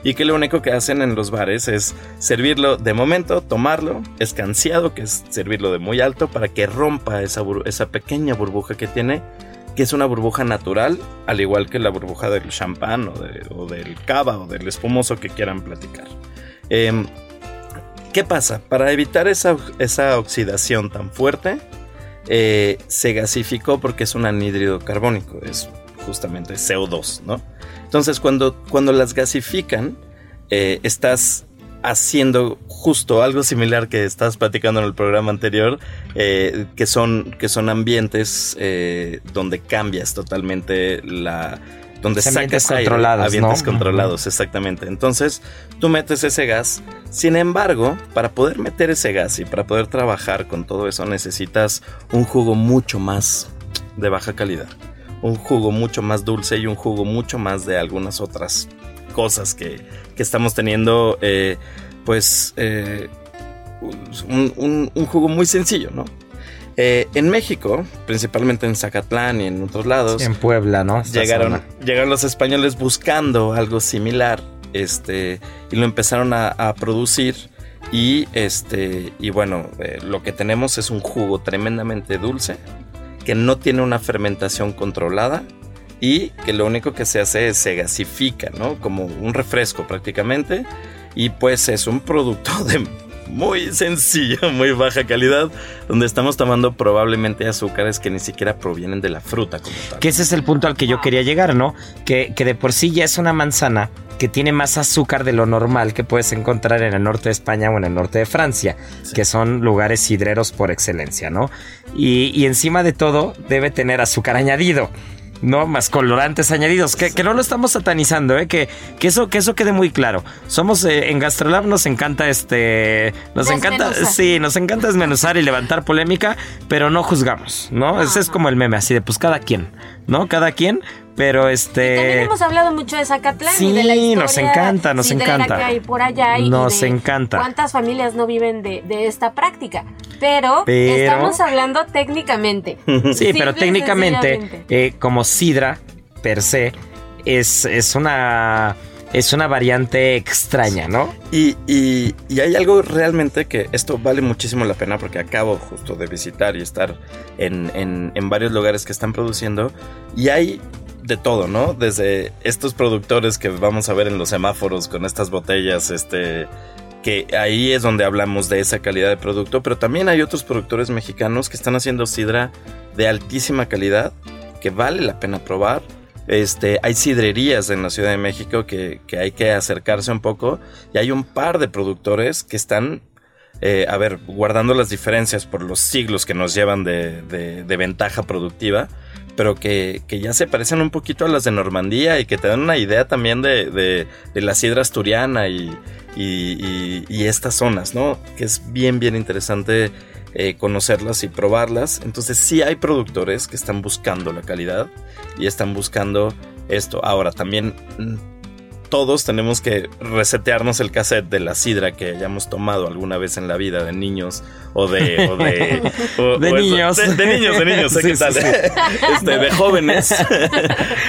Y que lo único que hacen en los bares es servirlo de momento, tomarlo, escanciado, que es servirlo de muy alto, para que rompa esa, pequeña burbuja que tiene, que es una burbuja natural, al igual que la burbuja del champán o, de- o del cava o del espumoso que quieran platicar. Em, ¿Qué pasa? Para evitar esa oxidación tan fuerte, eh, se gasificó porque es un anhídrido carbónico, es justamente CO2, ¿no? Entonces, cuando, cuando las gasifican, eh, estás haciendo justo algo similar que estás platicando en el programa anterior, eh, que, son, que son ambientes donde cambias totalmente la... Donde sacas aire, controlados, ambientes ¿no? controlados, exactamente. Entonces, tú metes ese gas. Sin embargo, para poder meter ese gas y para poder trabajar con todo eso, necesitas un jugo mucho más de baja calidad. Un jugo mucho más dulce y un jugo mucho más de algunas otras cosas que, que estamos teniendo, eh, pues, eh, un, un- un jugo muy sencillo, ¿no? Eh, en México, principalmente en Zacatlán y en otros lados, En Puebla, ¿no? Esta llegaron, zona. llegaron los españoles buscando algo similar este, y lo empezaron a, a producir. Y, este, y bueno, eh, lo que tenemos es un jugo tremendamente dulce que no tiene una fermentación controlada y que lo único que se hace es se gasifica, ¿no? Como un refresco prácticamente. Y pues es un producto de muy sencillo, muy baja calidad, donde estamos tomando probablemente azúcares que ni siquiera provienen de la fruta como tal. Que ese es el punto al que yo quería llegar, ¿no? Que, que de por sí ya es una manzana que tiene más azúcar de lo normal que puedes encontrar en el norte de España o en el norte de Francia, que son lugares sidreros por excelencia, ¿no? Y, y encima de todo debe tener azúcar añadido. ¿No? Más colorantes añadidos, que, que no lo estamos satanizando, ¿eh? que, que, eso, que eso quede muy claro. Somos eh, en Gastrolab nos encanta este. Nos encanta. Sí, nos encanta desmenuzar y levantar polémica, pero no juzgamos, ¿no? Ese es como el meme, así de pues cada quien, ¿no? Cada quien, pero este. También hemos hablado mucho de Zacatlán Sí, y de la historia nos encanta, nos encanta. que hay por allá y Nos de encanta. cuántas familias no viven de, de esta práctica. Pero, Pero- estamos hablando técnicamente. Sí, Simple pero y técnicamente, eh, como sidra per se, es, es una. Es una variante extraña, ¿no? Y, y- y hay algo realmente que esto vale muchísimo la pena porque acabo justo de visitar y estar en, en- en varios lugares que están produciendo y hay de todo, ¿no? Desde estos productores que vamos a ver en los semáforos con estas botellas, este que ahí es donde hablamos de esa calidad de producto, pero también hay otros productores mexicanos que están haciendo sidra de altísima calidad que vale la pena probar. Este, hay sidrerías en la Ciudad de México que, que hay que acercarse un poco y hay un par de productores que están, eh, a ver, guardando las diferencias por los siglos que nos llevan de, de- de ventaja productiva, pero que, que, ya se parecen un poquito a las de Normandía y que te dan una idea también de, de, de la sidra asturiana y, y, estas zonas, ¿no? Que es bien, bien interesante eh, conocerlas y probarlas. Entonces sí hay productores que están buscando la calidad y están buscando esto. Ahora también mm, todos tenemos que resetearnos el cassette de la sidra que hayamos tomado alguna vez en la vida de niños o de... O de, de niños. de, niños, de niños, ¿qué tal? Este, de jóvenes.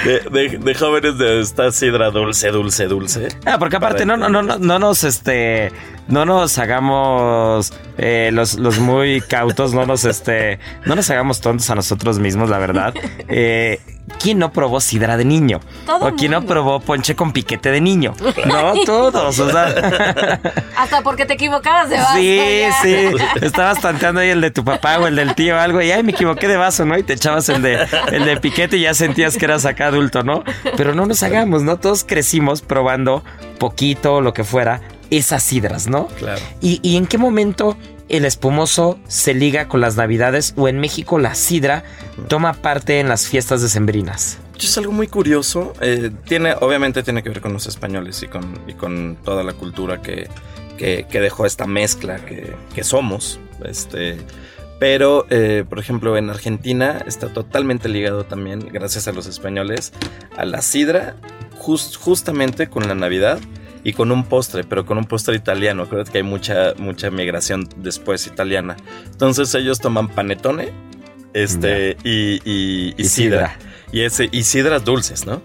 De, de, jóvenes de esta sidra dulce, dulce, dulce. Ah, porque aparte no, no, no, no nos, este, no nos hagamos eh, los, los muy cautos, no nos, este, no nos hagamos tontos a nosotros mismos, la verdad. Eh, ¿Quién no probó sidra de niño? ¿O quién no probó ponche con piquete de niño? No, todos, o sea. Hasta porque te equivocabas de vaso. Sí, sí. Estabas tanteando ahí el de tu papá o el del tío o algo y ay, me equivoqué de vaso, ¿no? Y te echabas el de, el de piquete y ya sentías que eras acá adulto, ¿no? Pero no nos hagamos, ¿no? Todos crecimos probando poquito, lo que fuera, esas sidras, ¿no? Claro. ¿Y, y en qué momento el espumoso se liga con las navidades o en México la sidra toma parte en las fiestas decembrinas? Es algo muy curioso. Eh, tiene, obviamente tiene que ver con los españoles y con, y con toda la cultura que, que, dejó esta mezcla que, que somos. Este, pero, eh, por ejemplo, en Argentina está totalmente ligado también, gracias a los españoles, a la sidra, justamente con la Navidad y con un postre, pero con un postre italiano. Acuérdate que hay mucha, mucha migración después italiana. Entonces ellos toman panetone este, y, y, sidra. Y, ese, y sidras dulces, ¿no?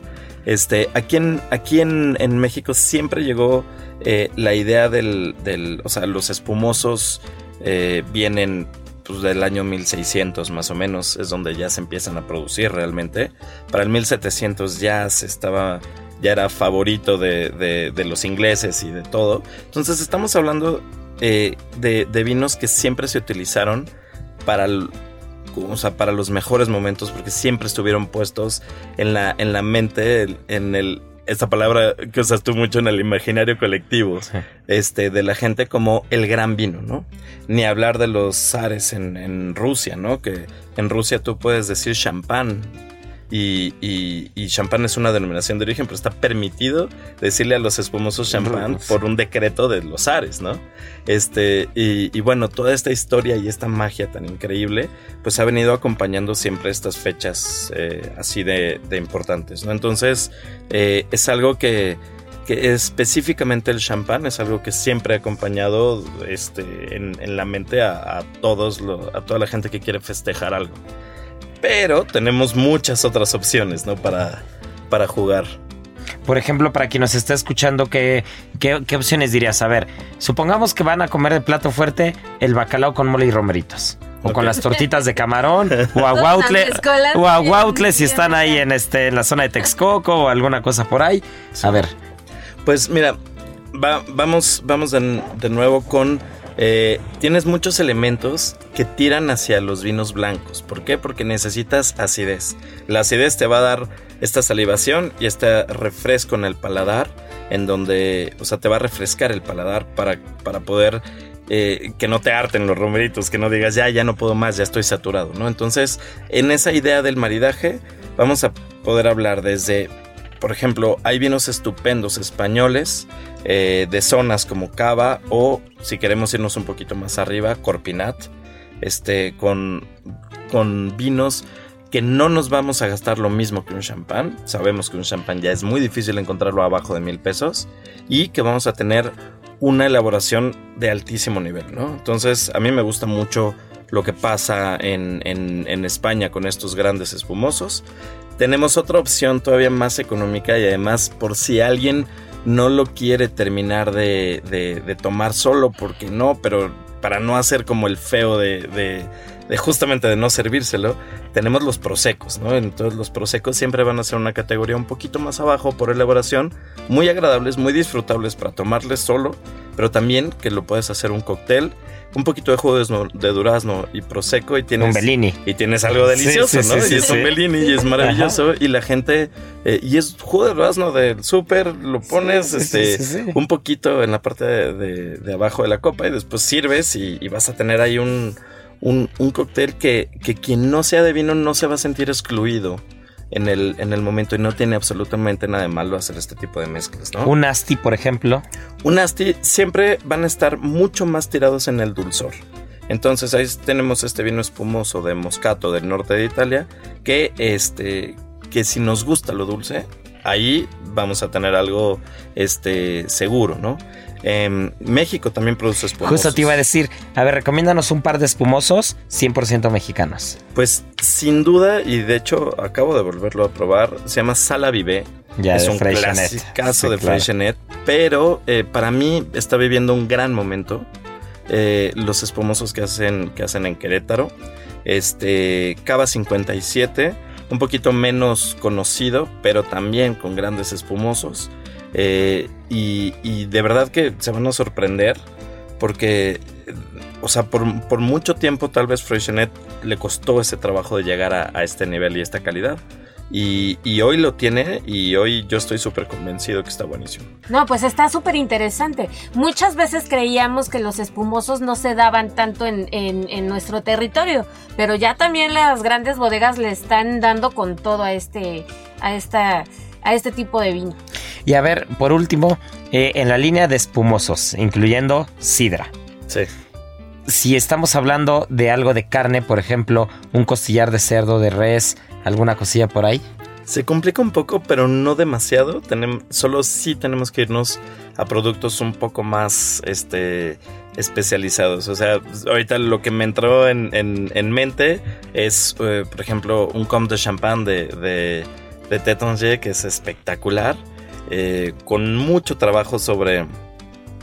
Este, aquí en, aquí en, México siempre llegó eh, la idea del, del, o sea, los espumosos eh, vienen pues, del año 1600 más o menos, es donde ya se empiezan a producir realmente. Para el 1700 ya se estaba ya era favorito de, los ingleses y de todo. Entonces estamos hablando eh, de, vinos que siempre se utilizaron para, para los mejores momentos, porque siempre estuvieron puestos en la, en la mente, en el... Esta palabra que usas tú mucho en el imaginario colectivo, este, de la gente como el gran vino, ¿no? Ni hablar de los zares en, en Rusia, ¿no? Que en Rusia tú puedes decir champán, y, y, champán es una denominación de origen, pero está permitido decirle a los espumosos champán por un decreto de los Ares, ¿no? Este, y, bueno, toda esta historia y esta magia tan increíble, pues ha venido acompañando siempre estas fechas eh, así de, importantes, ¿no? Entonces, eh, es algo que, que específicamente el champán es algo que siempre ha acompañado este, en, la mente a, todos, a toda la gente que quiere festejar algo. Pero tenemos muchas otras opciones, ¿no? Para, para jugar. Por ejemplo, para quien nos está escuchando, ¿qué, ¿qué, opciones dirías? A ver, supongamos que van a comer de plato fuerte el bacalao con mole y romeritos. O con las tortitas de camarón, o a Huautle, o si están ahí en, este, en la zona de Texcoco o alguna cosa por ahí. A ver. Pues mira, vamos, vamos de nuevo con eh, tienes muchos elementos que tiran hacia los vinos blancos. ¿Por qué? Porque necesitas acidez. La acidez te va a dar esta salivación y este refresco en el paladar, en donde, o sea, te va a refrescar el paladar para, para poder eh, que no te harten los romeritos, que no digas ya, ya no puedo más, ya estoy saturado, ¿no? Entonces, en esa idea del maridaje, vamos a poder hablar desde, por ejemplo, hay vinos estupendos españoles eh, de zonas como Cava o si queremos irnos un poquito más arriba, Corpinat, este, con, con vinos que no nos vamos a gastar lo mismo que un champán. Sabemos que un champán ya es muy difícil encontrarlo abajo de mil pesos y que vamos a tener una elaboración de altísimo nivel, ¿no? Entonces a mí me gusta mucho lo que pasa en, en España con estos grandes espumosos. Tenemos otra opción todavía más económica y además por si alguien no lo quiere terminar de, tomar solo porque no, pero para no hacer como el feo de, de, justamente de no servírselo, tenemos los prosecos, ¿no? Entonces los prosecos siempre van a ser una categoría un poquito más abajo por elaboración, muy agradables, muy disfrutables para tomarles solo, pero también que lo puedes hacer un cóctel un poquito de jugo de, durazno y prosecco y tienes un Bellini y tienes algo delicioso, ¿no? y es un Bellini y es maravilloso y la gente eh, y es jugo de durazno del súper, lo pones este un poquito en la parte de, abajo de la copa y después sirves y, vas a tener ahí un un, un cóctel que, que quien no sea de vino no se va a sentir excluido en el, en el momento y no tiene absolutamente nada de malo hacer este tipo de mezclas, ¿no? Un asti, por ejemplo. Un asti siempre van a estar mucho más tirados en el dulzor. Entonces ahí tenemos este vino espumoso de Moscato del norte de Italia que este que si nos gusta lo dulce, ahí vamos a tener algo este seguro, ¿no? Em, México también produce espumosos. Justo te iba a decir, a ver, recomiéndanos un par de espumosos 100% mexicanos. Pues sin duda, y de hecho acabo de volverlo a probar, se llama Sala Vive. Ya, es de un caso Sí, de claro. Freixenet, pero eh, para mí está viviendo un gran momento. Eh, los espumosos que hacen, que hacen en Querétaro. Este, Cava 57, un poquito menos conocido, pero también con grandes espumosos. Eh, y, de verdad que se van a sorprender porque, o sea, por, mucho tiempo tal vez Freixenet le costó ese trabajo de llegar a, este nivel y esta calidad. Y, hoy lo tiene y hoy yo estoy súper convencido que está buenísimo. No, pues está súper interesante. Muchas veces creíamos que los espumosos no se daban tanto en, en- en nuestro territorio, pero ya también las grandes bodegas le están dando con todo a este, a esta, a este tipo de vino. Y a ver, por último, eh, en la línea de espumosos, incluyendo sidra. Sí. Si estamos hablando de algo de carne, por ejemplo, un costillar de cerdo, de res, alguna cosilla por ahí. Se complica un poco, pero no demasiado. Tenem- solo sí tenemos que irnos a productos un poco más este, especializados. O sea, ahorita lo que me entró en, en- en mente es, eh, por ejemplo, un Comte de Champagne de, de, de que es espectacular, eh, con mucho trabajo sobre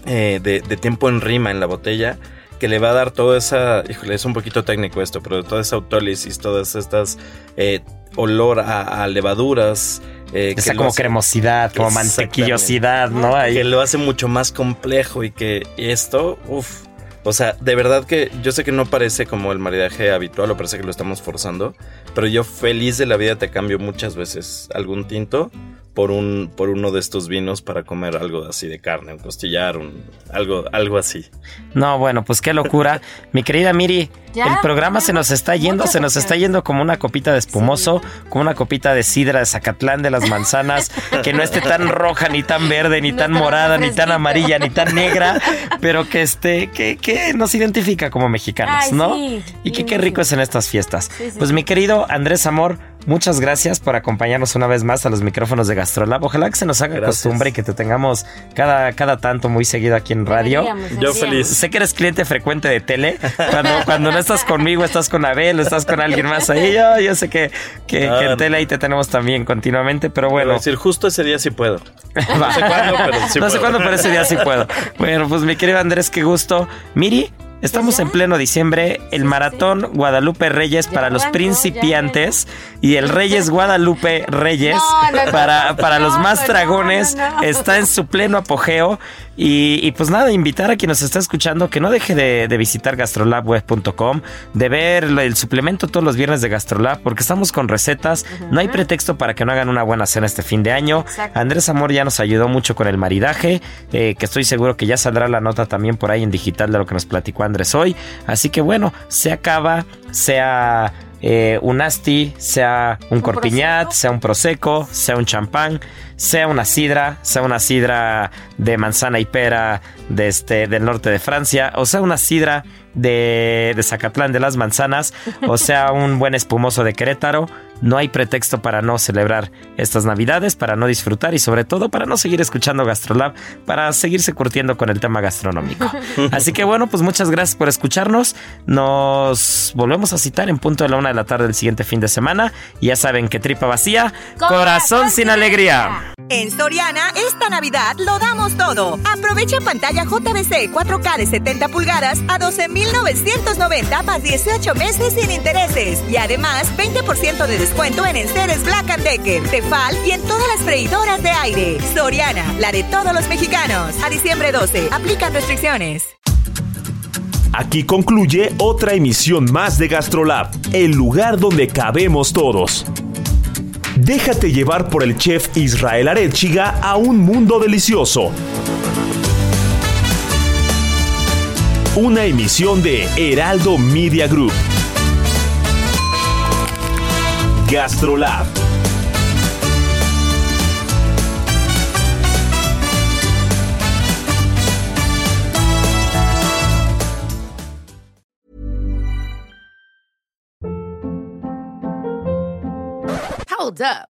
eh, de, de tiempo en rima en la botella que le va a dar toda esa, híjole, es un poquito técnico esto, pero toda esa autólisis, todas estas eh, olor a, a levaduras. eh, que Esa como hace- cremosidad, como mantequillosidad, ¿no? Ahí. que lo hace mucho más complejo y que esto, uff. O sea, de verdad que yo sé que no parece como el maridaje habitual o parece que lo estamos forzando, pero yo feliz de la vida te cambio muchas veces algún tinto por un por uno de estos vinos para comer algo así de carne, un costillar, un algo algo así. No, bueno, pues qué locura. Mi querida Miri, Ya, el programa ya, se nos está yendo, muchas se nos gracias. está yendo como una copita de espumoso, como una copita de sidra de Zacatlán de las manzanas, que no esté tan roja, ni tan verde, ni No tan morada, ni tan amarilla, ni tan negra, pero que este, que, que nos identifica como mexicanos, Ay, ¿no? sí, y que sí, qué sí. rico es en estas fiestas. Sí, sí. Pues mi querido Andrés Amor, muchas gracias por acompañarnos una vez más a los micrófonos de Gastrolab. Ojalá que se nos haga Gracias. costumbre y que te tengamos cada, cada tanto muy seguido aquí en radio. Yo feliz. Sé que eres cliente frecuente de tele. Cuando, cuando no estás conmigo, estás con Abel, estás con alguien más ahí. Yo, yo sé que, que, Ah, que en tele ahí te tenemos también continuamente, pero Bueno, bueno. decir, justo ese día sí puedo. va. No sé cuándo, pero sí no sé cuándo, pero ese día sí puedo. Bueno, pues mi querido Andrés, qué gusto. Miri. Estamos en pleno diciembre, el maratón Guadalupe Reyes para los principiantes y el Reyes Guadalupe Reyes para, para los más dragones está en su pleno apogeo y, y pues nada, invitar a quien nos está escuchando que no deje de, de visitar gastrolabweb.com, de ver el, suplemento todos los viernes de Gastrolab porque estamos con recetas, no hay pretexto para que no hagan una buena cena este fin de año. Exacto. Andrés Amor ya nos ayudó mucho con el maridaje, eh, que estoy seguro que ya saldrá la nota también por ahí en digital de lo que nos platicó Andrés hoy. Así que bueno, sea cava, sea eh, un asti, sea un, Un corpiñat, prosecco. sea un prosecco, sea un champán, sea una sidra, sea una sidra de manzana y pera de este, del norte de Francia, o sea una sidra de, de Zacatlán de las manzanas, o sea un buen espumoso de Querétaro. No hay pretexto para no celebrar estas navidades, para no disfrutar y sobre todo para no seguir escuchando Gastrolab, para seguirse curtiendo con el tema gastronómico. Así que bueno, pues muchas gracias por escucharnos. Nos volvemos a citar en punto de la una de la tarde del siguiente fin de semana. Ya saben que tripa vacía, corazón sin alegría. En Soriana, esta Navidad lo damos todo. Aprovecha pantalla JBC 4K de 70 pulgadas a 12,990 más 18 meses sin intereses. Y además, 20% de descuento en enseres Black and Decker, Tefal y en todas las freidoras de aire. Soriana, la de todos los mexicanos. A diciembre 12, aplican restricciones. Aquí concluye otra emisión más de Gastrolab, el lugar donde cabemos todos. Déjate llevar por el chef Israel Arechiga a un mundo delicioso. una emisión de Heraldo Media Group. Gastrolab. Hold up.